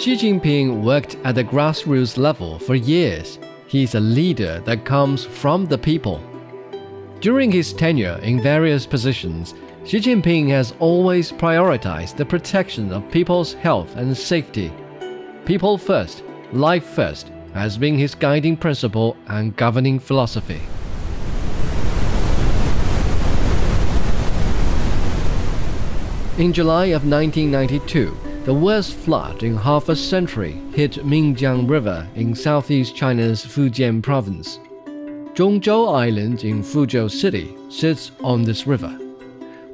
Xi Jinping worked at the grassroots level for years. He is a leader that comes from the people. During his tenure in various positions, Xi Jinping has always prioritized the protection of people's health and safety. People first, life first has been his guiding principle and governing philosophy. In July of 1992, the worst flood in half a century hit Minjiang River in southeast China's Fujian province. Zhongzhou Island in Fuzhou City sits on this river.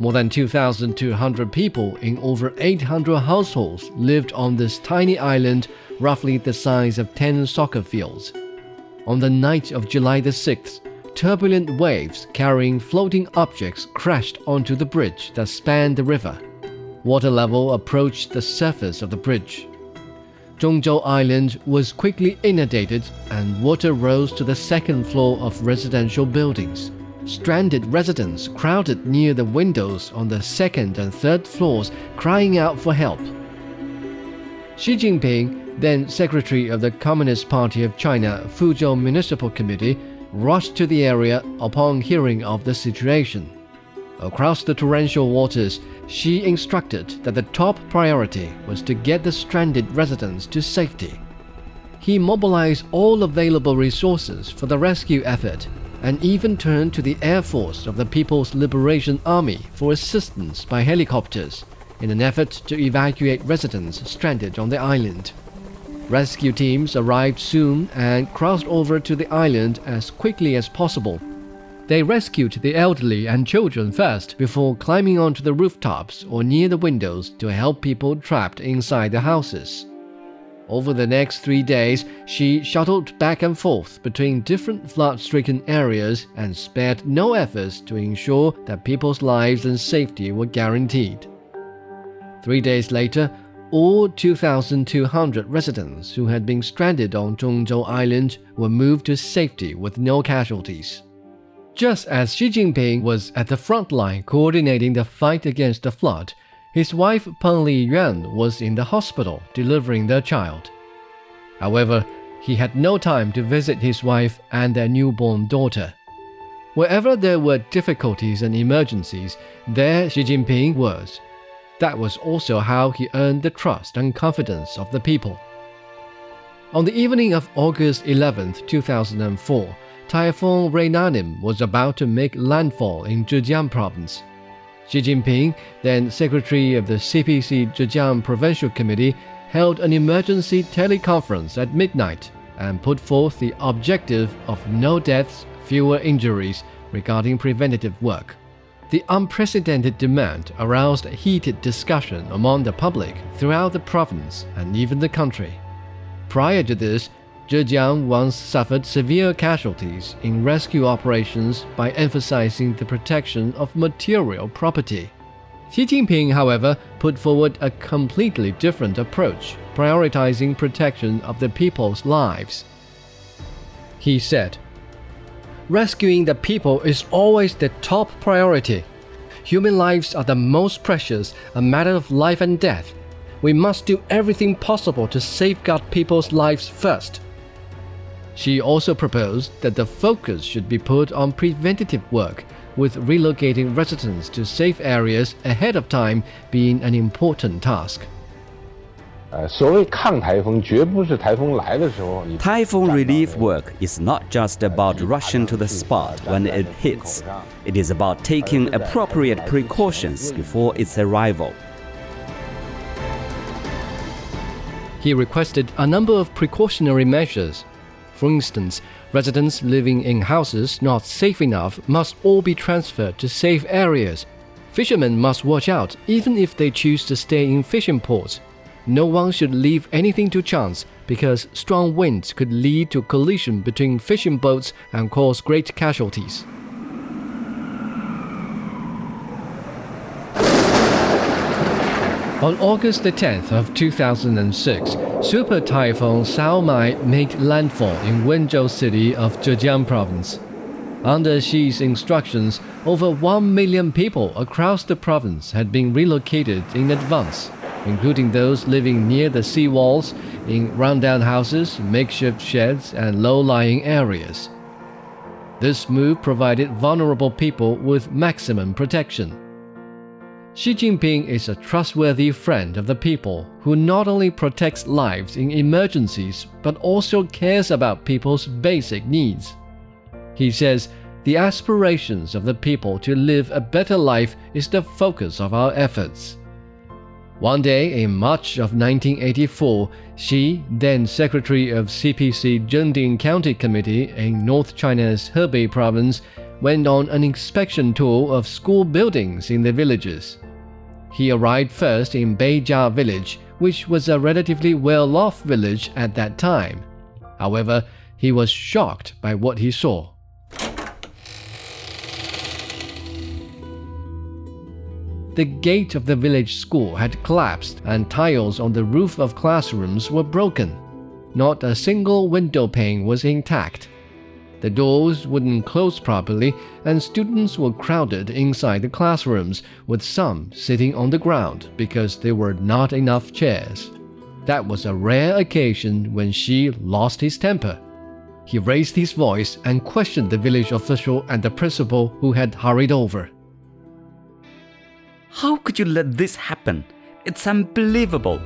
More than 2,200 people in over 800 households lived on this tiny island, roughly the size of 10 soccer fields. On the night of July the 6th, turbulent waves carrying floating objects crashed onto the bridge that spanned the river water level approached the surface of the bridge. Zhongzhou Island was quickly inundated and water rose to the second floor of residential buildings. Stranded residents crowded near the windows on the second and third floors, crying out for help. Xi Jinping, then Secretary of the Communist Party of China Fuzhou Municipal Committee, rushed to the area upon hearing of the situation. Across the torrential waters, Xi instructed that the top priority was to get the stranded residents to safety. He mobilized all available resources for the rescue effort and even turned to the Air Force of the People's Liberation Army for assistance by helicopters in an effort to evacuate residents stranded on the island. Rescue teams arrived soon and crossed over to the island as quickly as possible they rescued the elderly and children first before climbing onto the rooftops or near the windows to help people trapped inside the houses. Over the next three days, Xi shuttled back and forth between different flood stricken areas and spared no efforts to ensure that people's lives and safety were guaranteed. Three days later, all 2,200 residents who had been stranded on Zhongzhou Island were moved to safety with no casualties. Just as Xi Jinping was at the front line coordinating the fight against the flood, his wife Peng Liyuan was in the hospital delivering their child. However, he had no time to visit his wife and their newborn daughter. Wherever there were difficulties and emergencies, there Xi Jinping was. That was also how he earned the trust and confidence of the people. On the evening of August 11, 2004, Typhoon Rananim was about to make landfall in Zhejiang province. Xi Jinping, then secretary of the CPC Zhejiang Provincial Committee, held an emergency teleconference at midnight and put forth the objective of no deaths, fewer injuries regarding preventative work. The unprecedented demand aroused heated discussion among the public throughout the province and even the country. Prior to this, Zhejiang once suffered severe casualties in rescue operations by emphasizing the protection of material property. Xi Jinping, however, put forward a completely different approach, prioritizing protection of the people's lives. He said, Rescuing the people is always the top priority. Human lives are the most precious, a matter of life and death. We must do everything possible to safeguard people's lives first. Xi also proposed that the focus should be put on preventative work, with relocating residents to safe areas ahead of time being an important task. Uh, Typhoon relief work is not just about rushing to the spot when it hits. It is about taking appropriate precautions before its arrival. He requested a number of precautionary measures for instance, residents living in houses not safe enough must all be transferred to safe areas. Fishermen must watch out even if they choose to stay in fishing ports. No one should leave anything to chance because strong winds could lead to collision between fishing boats and cause great casualties. On August the 10th of 2006, Super Typhoon Saomai made landfall in Wenzhou city of Zhejiang province. Under Xi's instructions, over 1 million people across the province had been relocated in advance. including those living near the seawalls, in rundown houses, makeshift sheds, and low lying areas. This move provided vulnerable people with maximum protection. Xi Jinping is a trustworthy friend of the people who not only protects lives in emergencies but also cares about people's basic needs. He says the aspirations of the people to live a better life is the focus of our efforts. One day in March of 1984, Xi, then secretary of CPC Zhengding County Committee in North China's Hebei province, went on an inspection tour of school buildings in the villages. He arrived first in Beijia village, which was a relatively well off village at that time. However, he was shocked by what he saw. The gate of the village school had collapsed and tiles on the roof of classrooms were broken. Not a single window pane was intact. The doors wouldn't close properly, and students were crowded inside the classrooms, with some sitting on the ground because there were not enough chairs. That was a rare occasion when Xi lost his temper. He raised his voice and questioned the village official and the principal who had hurried over. How could you let this happen? It's unbelievable.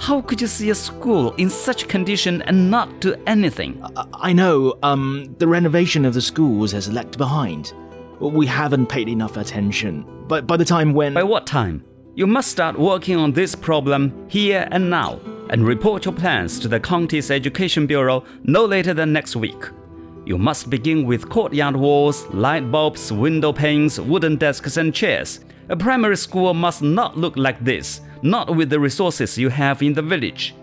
How could you see a school in such condition and not do anything? I, I know, um, the renovation of the schools has lagged behind. We haven't paid enough attention. But by the time when. By what time? You must start working on this problem here and now and report your plans to the county's education bureau no later than next week. You must begin with courtyard walls, light bulbs, window panes, wooden desks, and chairs. A primary school must not look like this not with the resources you have in the village.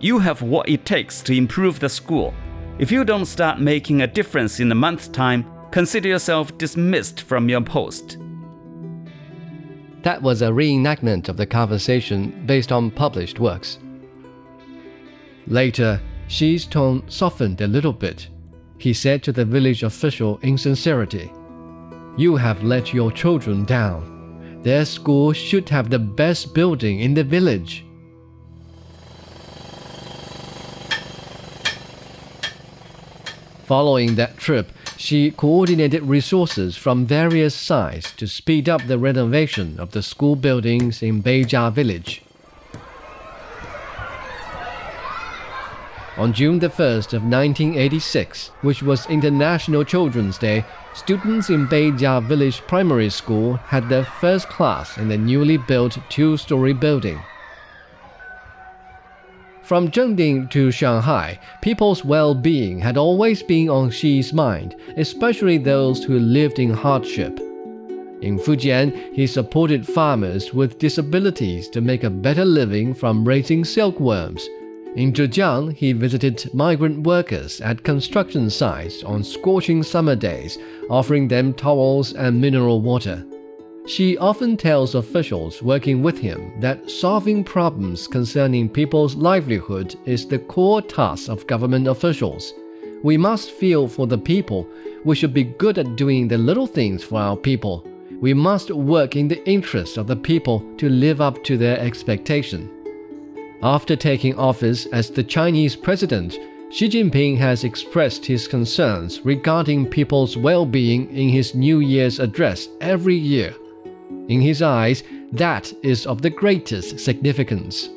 You have what it takes to improve the school. If you don't start making a difference in a month's time, consider yourself dismissed from your post. That was a reenactment of the conversation based on published works. Later, Xi's tone softened a little bit. He said to the village official in sincerity, You have let your children down. Their school should have the best building in the village. Following that trip, Xi coordinated resources from various sides to speed up the renovation of the school buildings in Beijia village. On June the 1st of 1986, which was International Children's Day, students in Beijia Village Primary School had their first class in the newly built two-story building. From Zhengding to Shanghai, people's well-being had always been on Xi's mind, especially those who lived in hardship. In Fujian, he supported farmers with disabilities to make a better living from raising silkworms in Zhejiang, he visited migrant workers at construction sites on scorching summer days, offering them towels and mineral water. Xi often tells officials working with him that solving problems concerning people's livelihood is the core task of government officials. We must feel for the people. We should be good at doing the little things for our people. We must work in the interest of the people to live up to their expectation. After taking office as the Chinese president, Xi Jinping has expressed his concerns regarding people's well being in his New Year's address every year. In his eyes, that is of the greatest significance.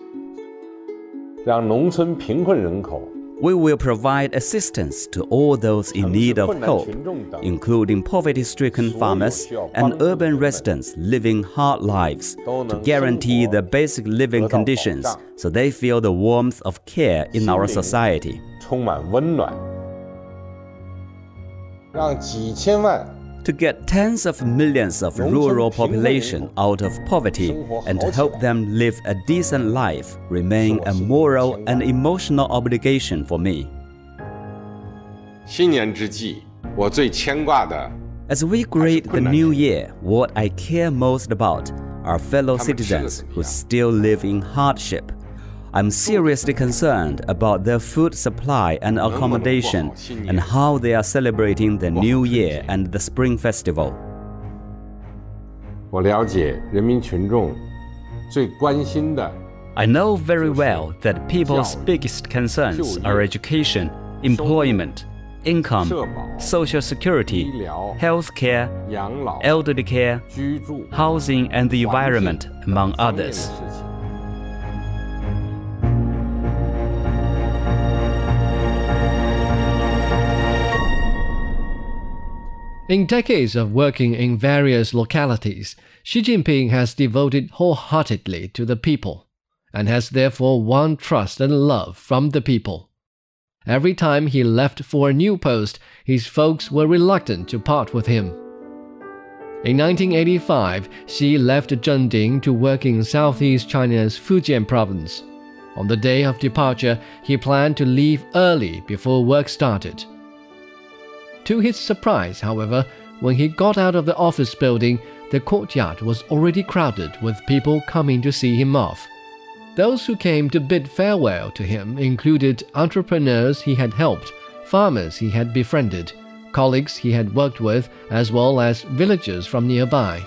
让农村贫困人口 we will provide assistance to all those in need of help, including poverty stricken farmers and urban residents living hard lives, to guarantee the basic living conditions so they feel the warmth of care in our society. 让几千万 to get tens of millions of rural population out of poverty and to help them live a decent life remain a moral and emotional obligation for me. As we greet the new year, what I care most about are fellow citizens who still live in hardship I'm seriously concerned about their food supply and accommodation and how they are celebrating the New Year and the Spring Festival. I know very well that people's biggest concerns are education, employment, income, social security, health care, elderly care, housing, and the environment, among others. In decades of working in various localities, Xi Jinping has devoted wholeheartedly to the people, and has therefore won trust and love from the people. Every time he left for a new post, his folks were reluctant to part with him. In 1985, Xi left Zhengding to work in southeast China's Fujian province. On the day of departure, he planned to leave early before work started. To his surprise, however, when he got out of the office building, the courtyard was already crowded with people coming to see him off. Those who came to bid farewell to him included entrepreneurs he had helped, farmers he had befriended, colleagues he had worked with, as well as villagers from nearby.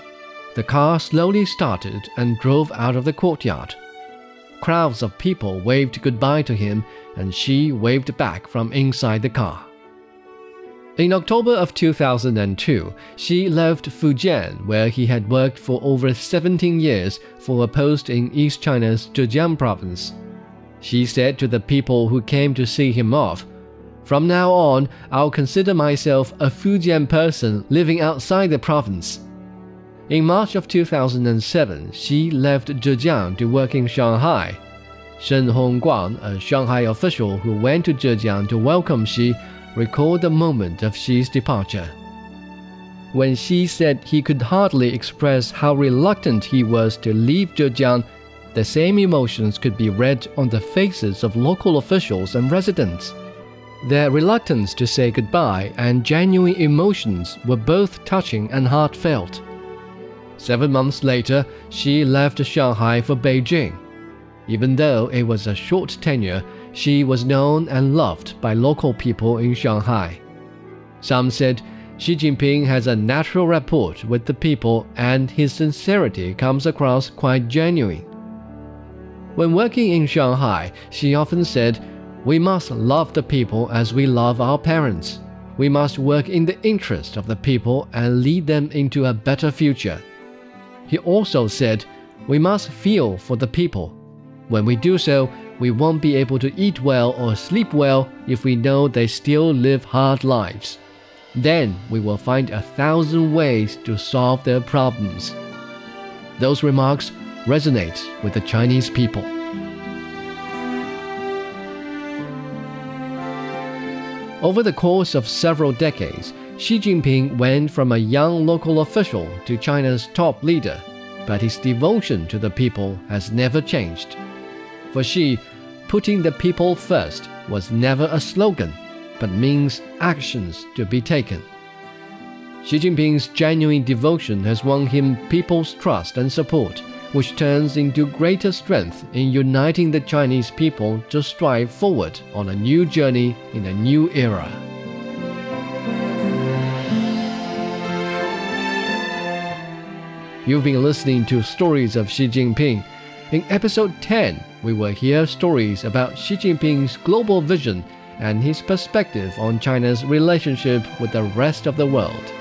The car slowly started and drove out of the courtyard. Crowds of people waved goodbye to him, and Xi waved back from inside the car. In October of 2002, Xi left Fujian, where he had worked for over 17 years, for a post in East China's Zhejiang province. Xi said to the people who came to see him off, From now on, I'll consider myself a Fujian person living outside the province. In March of 2007, Xi left Zhejiang to work in Shanghai. Shen Hongguang, a Shanghai official who went to Zhejiang to welcome Xi, recalled the moment of Xi's departure. When Xi said he could hardly express how reluctant he was to leave Zhejiang, the same emotions could be read on the faces of local officials and residents. Their reluctance to say goodbye and genuine emotions were both touching and heartfelt. Seven months later, Xi left Shanghai for Beijing. Even though it was a short tenure, Xi was known and loved by local people in Shanghai. Some said Xi Jinping has a natural rapport with the people and his sincerity comes across quite genuine. When working in Shanghai, Xi often said, We must love the people as we love our parents. We must work in the interest of the people and lead them into a better future. He also said, We must feel for the people. When we do so, we won't be able to eat well or sleep well if we know they still live hard lives. Then we will find a thousand ways to solve their problems. Those remarks resonate with the Chinese people. Over the course of several decades, Xi Jinping went from a young local official to China's top leader, but his devotion to the people has never changed. For Xi, putting the people first was never a slogan, but means actions to be taken. Xi Jinping's genuine devotion has won him people's trust and support, which turns into greater strength in uniting the Chinese people to strive forward on a new journey in a new era. You've been listening to Stories of Xi Jinping. In episode 10, we will hear stories about Xi Jinping's global vision and his perspective on China's relationship with the rest of the world.